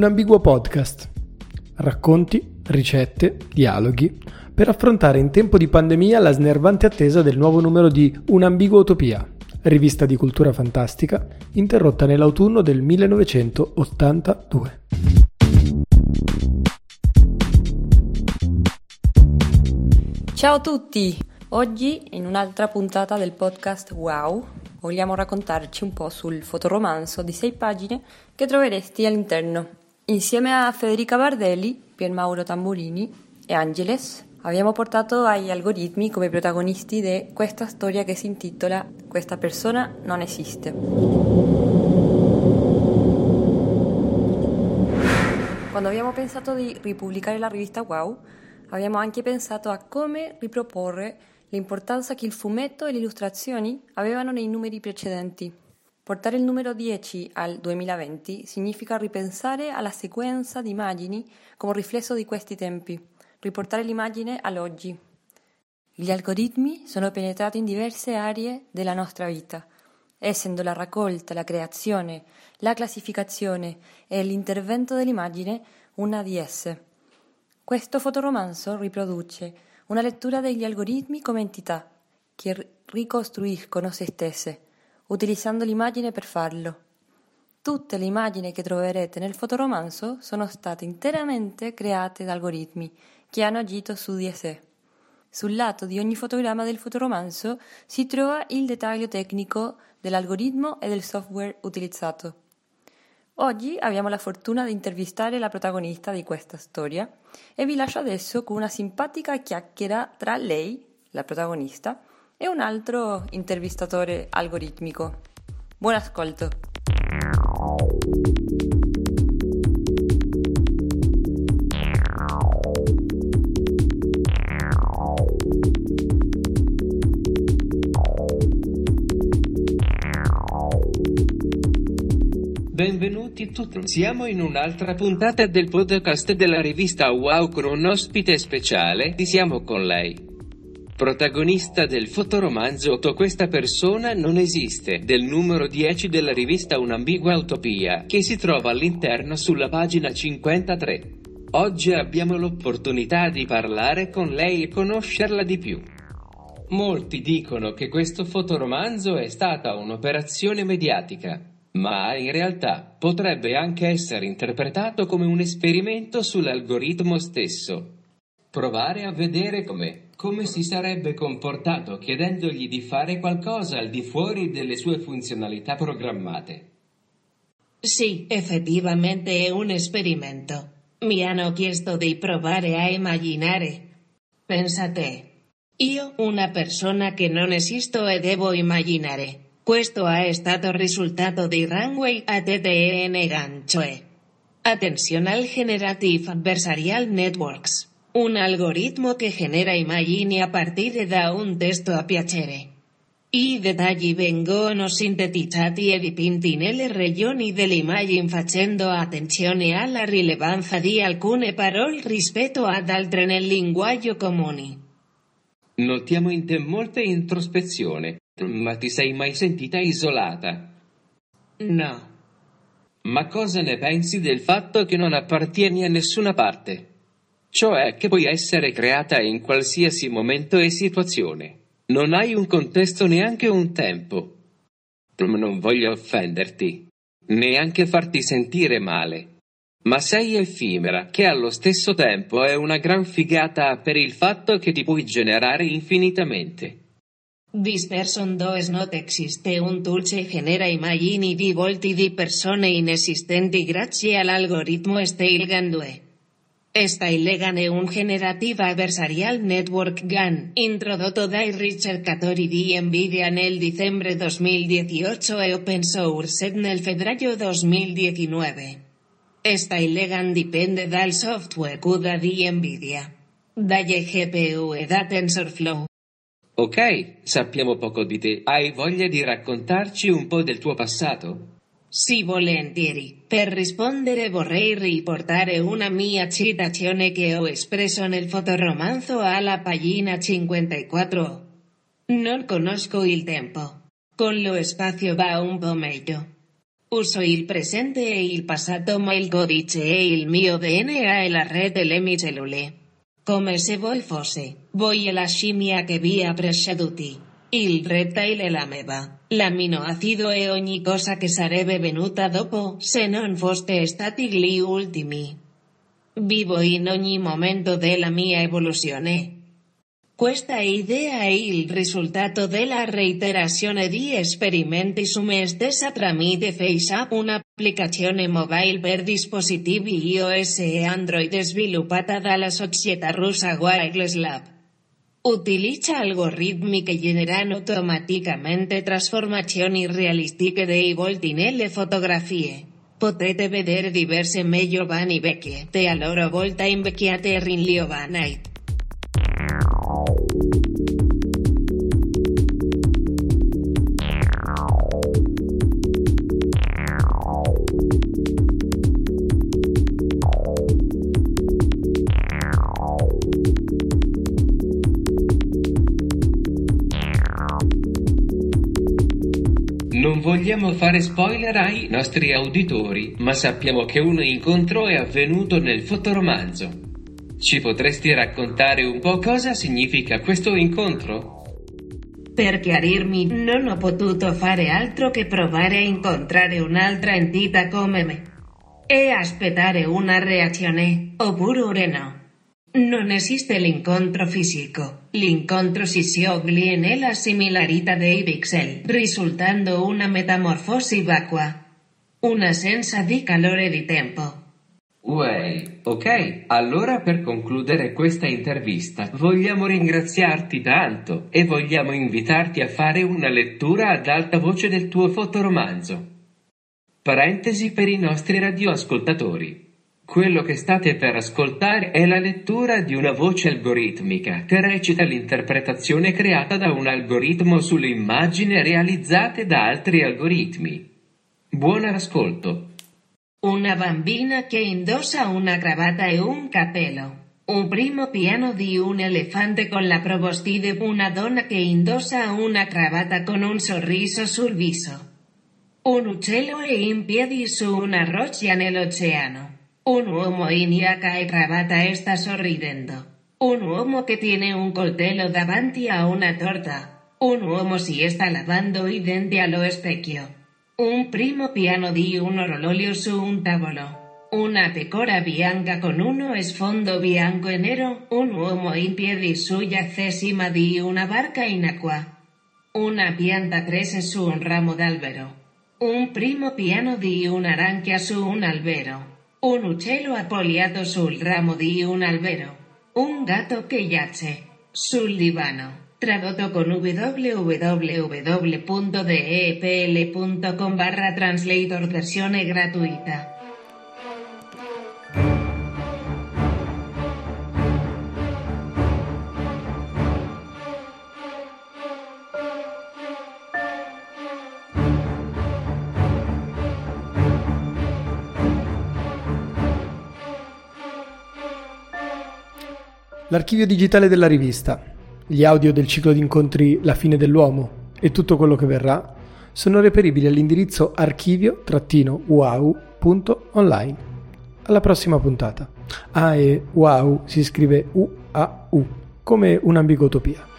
Un ambiguo podcast. Racconti, ricette, dialoghi per affrontare in tempo di pandemia la snervante attesa del nuovo numero di Un'ambigua utopia, rivista di cultura fantastica interrotta nell'autunno del 1982. Ciao a tutti! Oggi in un'altra puntata del podcast Wow vogliamo raccontarci un po' sul fotoromanzo di sei pagine che troveresti all'interno. Insieme a Federica Bardelli, Piermauro Tamburini e Angeles abbiamo portato agli algoritmi come protagonisti di questa storia che si intitola Questa persona non esiste. Quando abbiamo pensato di ripubblicare la rivista Wow, abbiamo anche pensato a come riproporre l'importanza che il fumetto e le illustrazioni avevano nei numeri precedenti. Portare il numero 10 al 2020 significa ripensare alla sequenza di immagini come riflesso di questi tempi, riportare l'immagine all'oggi. Gli algoritmi sono penetrati in diverse aree della nostra vita, essendo la raccolta, la creazione, la classificazione e l'intervento dell'immagine una di esse. Questo fotoromanzo riproduce una lettura degli algoritmi come entità che ricostruiscono se stesse, utilizzando l'immagine per farlo. Tutte le immagini che troverete nel fotoromanzo sono state interamente create da algoritmi che hanno agito su di sé. Sul lato di ogni fotogramma del fotoromanzo si trova il dettaglio tecnico dell'algoritmo e del software utilizzato. Oggi abbiamo la fortuna di intervistare la protagonista di questa storia e vi lascio adesso con una simpatica chiacchiera tra lei, la protagonista, e un altro intervistatore algoritmico. Buon ascolto! Benvenuti tutti, siamo in un'altra puntata del podcast della rivista Wow con un ospite speciale, di siamo con lei. Protagonista del fotoromanzo Questa persona non esiste, del numero 10 della rivista Un'ambigua utopia, che si trova all'interno sulla pagina 53. Oggi abbiamo l'opportunità di parlare con lei e conoscerla di più. Molti dicono che questo fotoromanzo è stata un'operazione mediatica, ma in realtà potrebbe anche essere interpretato come un esperimento sull'algoritmo stesso. Provare a vedere come, come si sarebbe comportato chiedendogli di fare qualcosa al di fuori delle sue funzionalità programmate. Sì, effettivamente è un esperimento. Mi hanno chiesto di provare a immaginare. Pensate. Io, una persona che non esisto e devo immaginare. Questo è stato risultato di Runway ATTN Ganchoe. Attentional Generative Adversarial Networks. Un algoritmo che genera immagini a partire da un testo a piacere. I dettagli vengono sintetizzati e dipinti nelle regioni dell'immagine facendo attenzione alla rilevanza di alcune parole rispetto ad altre nel linguaggio comune. Notiamo in te molta introspezione, ma ti sei mai sentita isolata? No. Ma cosa ne pensi del fatto che non appartieni a nessuna parte? Cioè che puoi essere creata in qualsiasi momento e situazione. Non hai un contesto neanche un tempo. Non voglio offenderti, neanche farti sentire male. Ma sei effimera, che allo stesso tempo è una gran figata per il fatto che ti puoi generare infinitamente. This person does not existe un che genera immagini di volti di persone inesistenti grazie all'algoritmo Steilgan 2. Steilgan è un generative adversarial network GAN, introdotto dai ricercatori di Nvidia nel dicembre 2018 e open sourced nel febbraio 2019. Steilgan dipende dal software CUDA di Nvidia. Dalle GPU e da TensorFlow. Ok, sappiamo poco di te. Hai voglia di raccontarci un po' del tuo passato? Sì, volentieri. Per rispondere vorrei riportare una mia citazione che ho espresso nel fotoromanzo alla pagina 54. Non conosco il tempo. Con lo spazio va un po' meglio. Uso il presente e il passato ma il codice e il mio DNA e la rete le mie cellule. Come se voi fosse, voi e la scimmia che vi ha preceduti. Il reptile e l'ameba, l'aminoacido e ogni cosa che sarebbe venuta dopo, se non foste stati gli ultimi. Vivo in ogni momento della mia evoluzione. Questa idea è il risultato della reiterazione di esperimenti su me stessa tramite FaceApp, un'applicazione mobile per dispositivi iOS e Android sviluppata dalla società russa Wireless Lab. Utilizza algoritmi che generano automaticamente trasformazioni realistiche dei volti nelle fotografie. Potete vedere diverse me giovani vecchie, e a loro volta invecchiate e vogliamo fare spoiler ai nostri auditori, ma sappiamo che un incontro è avvenuto nel fotoromanzo. Ci potresti raccontare un po' cosa significa questo incontro? Per chiarirmi, non ho potuto fare altro che provare a incontrare un'altra entità come me. E aspettare una reazione, oppure no. Non esiste l'incontro fisico, l'incontro si scioglie nella similarità dei pixel, risultando una metamorfosi vacua. Una senza di calore di tempo. Uè, ok, allora per concludere questa intervista vogliamo ringraziarti tanto e vogliamo invitarti a fare una lettura ad alta voce del tuo fotoromanzo. Parentesi per i nostri radioascoltatori. Quello che state per ascoltare è la lettura di una voce algoritmica che recita l'interpretazione creata da un algoritmo sulle immagini realizzate da altri algoritmi. Buon ascolto. Una bambina che indossa una cravatta e un cappello. Un primo piano di un elefante con la probostide una donna che indossa una cravatta con un sorriso sul viso. Un uccello è in piedi su una roccia nell'oceano. Un uomo in giacca e cravatta sta sorridendo. Un uomo che tiene un coltello davanti a una torta. Un uomo si sta lavando i denti allo specchio. Un primo piano di un orologio su un tavolo. Una pecora bianca con uno sfondo bianco e nero, un uomo in piedi su cima di una barca in acqua. Una pianta cresce su un ramo d'albero. Un primo piano di un'arancia su un albero. Un uccello appogliato sul ramo di un albero. Un gatto che giace sul divano. Tradotto con www.depl.com barra translator versione gratuita. L'archivio digitale della rivista, gli audio del ciclo di incontri La fine dell'uomo e tutto quello che verrà sono reperibili all'indirizzo archivio-wow.online. Alla prossima puntata. Ah, e wow si scrive U-A-U, come un'ambigotopia.